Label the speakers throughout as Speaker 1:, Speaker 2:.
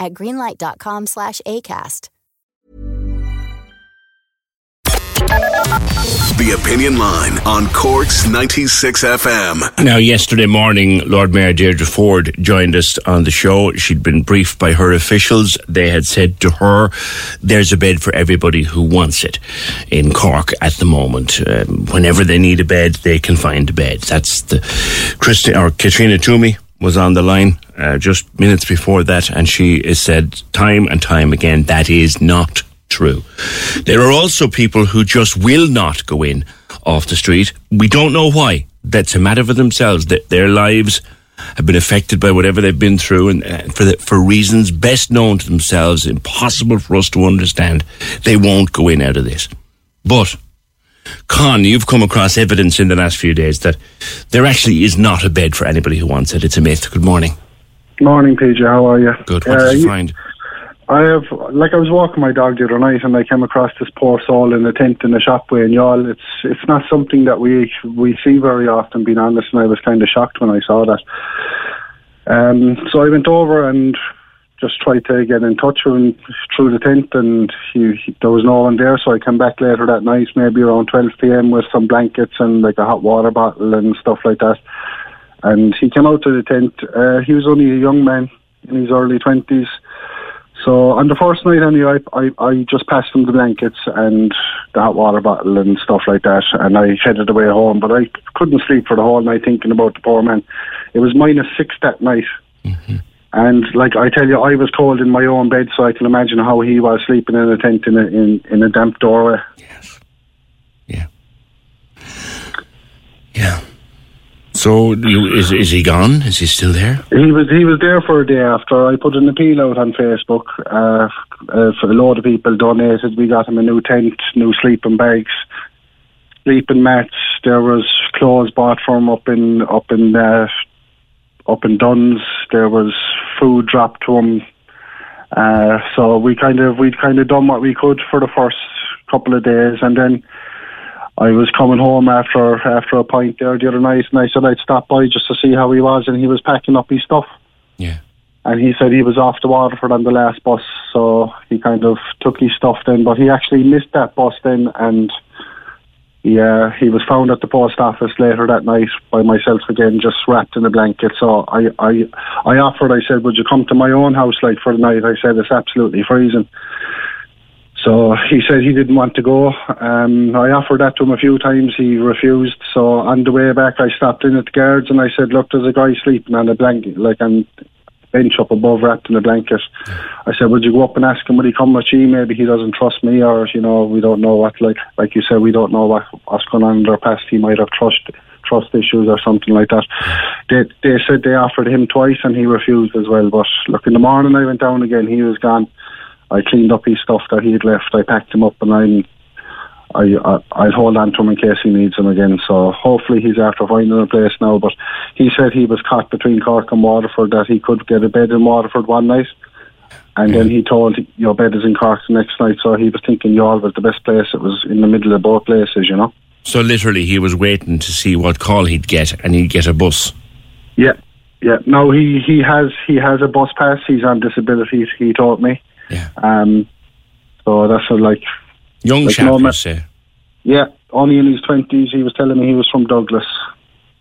Speaker 1: at greenlight.com slash ACAST.
Speaker 2: The Opinion Line on Cork's 96 FM.
Speaker 3: Now, yesterday morning, Lord Mayor Deirdre Forde joined us on the show. She'd been briefed by her officials. They had said to her, there's a bed for everybody who wants it in Cork at the moment. Um, whenever they need a bed, they can find a bed. That's the Christi- or Katrina Toomey was on the line uh, just minutes before that, and she has said time and time again that is not true. There are also people who just will not go in off the street. We don't know why. That's a matter for themselves. That their lives have been affected by whatever they've been through, and uh, for the, for reasons best known to themselves, impossible for us to understand. They won't go in out of this. But Con, you've come across evidence in the last few days that there actually is not a bed for anybody who wants it. It's a myth. Good morning.
Speaker 4: Morning, PJ. How are you?
Speaker 3: Good. What
Speaker 4: Uh,
Speaker 3: did you
Speaker 4: you-
Speaker 3: find?
Speaker 4: I have, like, I was walking my dog the other night, and I came across this poor soul in a tent in a shopway in Youghal. It's it's not something that we we see very often. Being honest, and I was kind of shocked when I saw that. Um, so I went over and just tried to get in touch with him through the tent, and he, he, there was no one there. So I came back later that night, maybe around 12 p.m. with some blankets and like a hot water bottle and stuff like that. And he came out to the tent. Uh, he was only a young man in his early 20s. So on the first night anyway, I, I, I just passed him the blankets and the hot water bottle and stuff like that, and I headed away home. But I couldn't sleep for the whole night thinking about the poor man. It was minus six that night. And like I tell you, I was cold in my own bed, so I can imagine how he was sleeping in a tent in a in, in a damp doorway.
Speaker 3: Yes. Yeah. Yeah. So is is he gone? Is he still there?
Speaker 4: He was he was there for a day after I put an appeal out on Facebook. Uh, uh, for a load of people donated. We got him a new tent, new sleeping bags, sleeping mats. There was clothes bought for him up in up in uh, up in Dunnes. There was food dropped to him. Uh, so we kind of we'd kind of done what we could for the first couple of days, and then I was coming home after after a pint there the other night, and I said I'd stop by just to see how he was, and he was packing up his stuff.
Speaker 3: Yeah.
Speaker 4: And he said he was off to Waterford on the last bus, so he kind of took his stuff then, but he actually missed that bus then, and yeah, he was found at the post office later that night by myself again, just wrapped in a blanket. So I, I, I offered. I said, "Would you come to my own house like for the night?" I said, "It's absolutely freezing." So he said he didn't want to go. Um, I offered that to him a few times. He refused. So on the way back, I stopped in at the guards and I said, "Look, there's a guy sleeping on a blanket, like on bench up above, wrapped in a blanket." I said, "Would you go up and ask him? Would he come with you? Maybe he doesn't trust me, or you know, we don't know what. Like, like you said, we don't know what what's going on in their past. He might have trust trust issues or something like that." They they said they offered him twice and he refused as well. But look, in the morning I went down again. He was gone. I cleaned up his stuff that he had left. I packed him up and I'm, I, I, I'll hold on to him in case he needs him again. So hopefully he's after finding a place now. But he said he was caught between Cork and Waterford that he could get a bed in Waterford one night. And then he told your bed is in Cork the next night. So he was thinking Youghal was the best place. It was in the middle of both places, you know.
Speaker 3: So literally, he was waiting to see what call he'd get, and he'd get a bus.
Speaker 4: Yeah, yeah. No, he he has he has a bus pass. He's on disability. He told me.
Speaker 3: Yeah.
Speaker 4: Um. So that's a, like
Speaker 3: Young
Speaker 4: Like
Speaker 3: chap,
Speaker 4: no
Speaker 3: you say.
Speaker 4: yeah, only in his twenties. He was telling me he was from Douglas.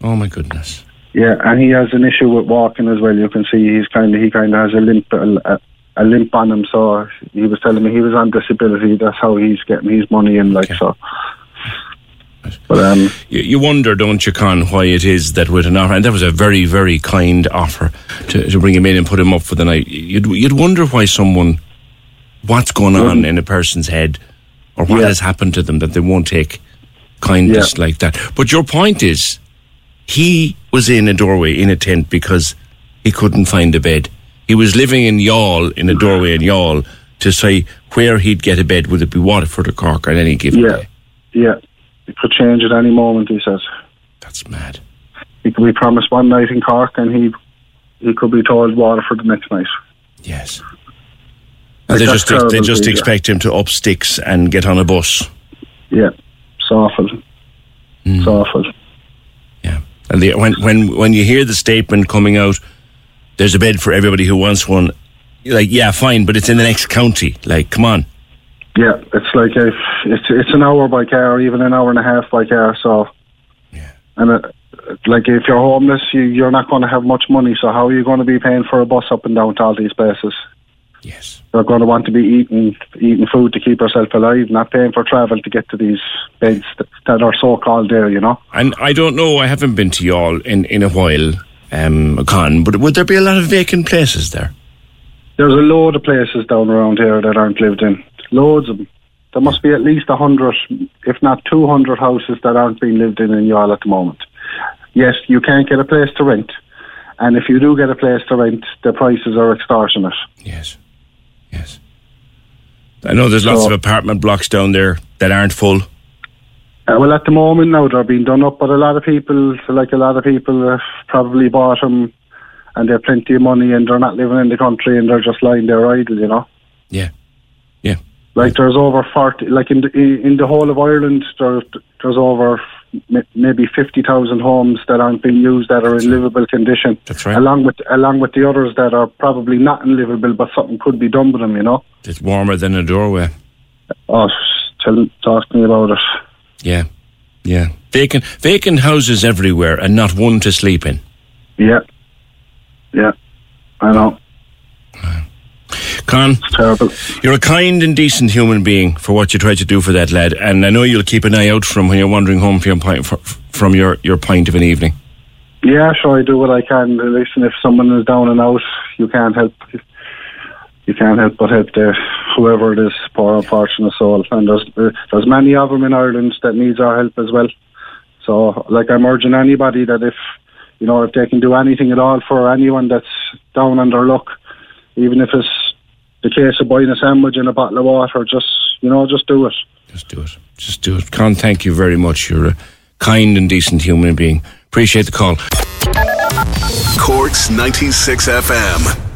Speaker 3: Oh my goodness.
Speaker 4: Yeah, and he has an issue with walking as well. You can see he's kind of he kind of has a limp a, a limp on him. So he was telling me he was on disability. That's how he's getting his money in. Like okay. so.
Speaker 3: But um, you, you, wonder, don't you, Con, why it is that with an offer, and that was a very, very kind offer to, to bring him in and put him up for the night. You'd you'd wonder why someone, what's going on in a person's head, or what yeah. has happened to them that they won't take kindness yeah. like that. But your point is, he was in a doorway in a tent because he couldn't find a bed. He was living in Youghal in a doorway in Youghal to say where he'd get a bed. Would it be Waterford or Cork on any given
Speaker 4: yeah.
Speaker 3: day?
Speaker 4: Yeah, it could change at any moment. He says.
Speaker 3: That's mad.
Speaker 4: He could be promised one night in Cork, and he he could be told Waterford the next night.
Speaker 3: Yes. Like they just they just expect him to up sticks and get on a bus.
Speaker 4: Yeah, it's awful. Mm. It's awful.
Speaker 3: Yeah, and the, when when when you hear the statement coming out there's a bed for everybody who wants one. You're like, yeah, fine, but it's in the next county. Like, come on.
Speaker 4: Yeah, it's like if it's it's an hour by car, even an hour and a half by car. So,
Speaker 3: yeah,
Speaker 4: and it, like if you're homeless, you, you're not going to have much money. So how are you going to be paying for a bus up and down to all these places?
Speaker 3: Yes,
Speaker 4: you're going to want to be eating eating food to keep yourself alive, not paying for travel to get to these beds that, that are so called there. You know.
Speaker 3: And I don't know. I haven't been to Youghal in in a while um, Con, but would there be a lot of vacant places there?
Speaker 4: There's a load of places down around here that aren't lived in. Loads of them. There must be at least a hundred, if not two hundred, houses that aren't being lived in in Youghal at the moment. Yes, you can't get a place to rent, and if you do get a place to rent, the prices are extortionate.
Speaker 3: Yes, yes. I know there's lots so, of apartment blocks down there that aren't full.
Speaker 4: Uh, well, at the moment now they're being done up, but a lot of people, like a lot of people, have probably bought them, and they've plenty of money, and they're not living in the country, and they're just lying there idle, you know.
Speaker 3: Yeah, yeah.
Speaker 4: Like there's over forty, like in the in the whole of Ireland, there's there's over maybe fifty thousand homes that aren't being used that are in livable condition.
Speaker 3: That's right.
Speaker 4: Along with along with the others that are probably not in livable, but something could be done with them, you know.
Speaker 3: It's warmer than a doorway.
Speaker 4: Oh, tell, talk to me about it.
Speaker 3: Yeah, yeah. Vacant, vacant houses everywhere, and not one to sleep in.
Speaker 4: Yeah, yeah. I know.
Speaker 3: Con,
Speaker 4: it's terrible.
Speaker 3: You're a kind and decent human being for what you tried to do for that lad, and I know you'll keep an eye out from when you're wandering home from your, from your, your pint of an evening.
Speaker 4: Yeah, sure. I do what I can. Listen, if someone is down and out, you can't help you can't help but help the whoever it is, poor unfortunate soul. And there's there's many of them in Ireland that needs our help as well. So, like I'm urging anybody that if you know if they can do anything at all for anyone that's down on their luck, even if it's the case of buying a sandwich and a bottle of water, just you know, just do it.
Speaker 3: Just do it. Just do it. Con, thank you very much. You're a kind and decent human being. Appreciate the call.
Speaker 2: Corks 96 FM.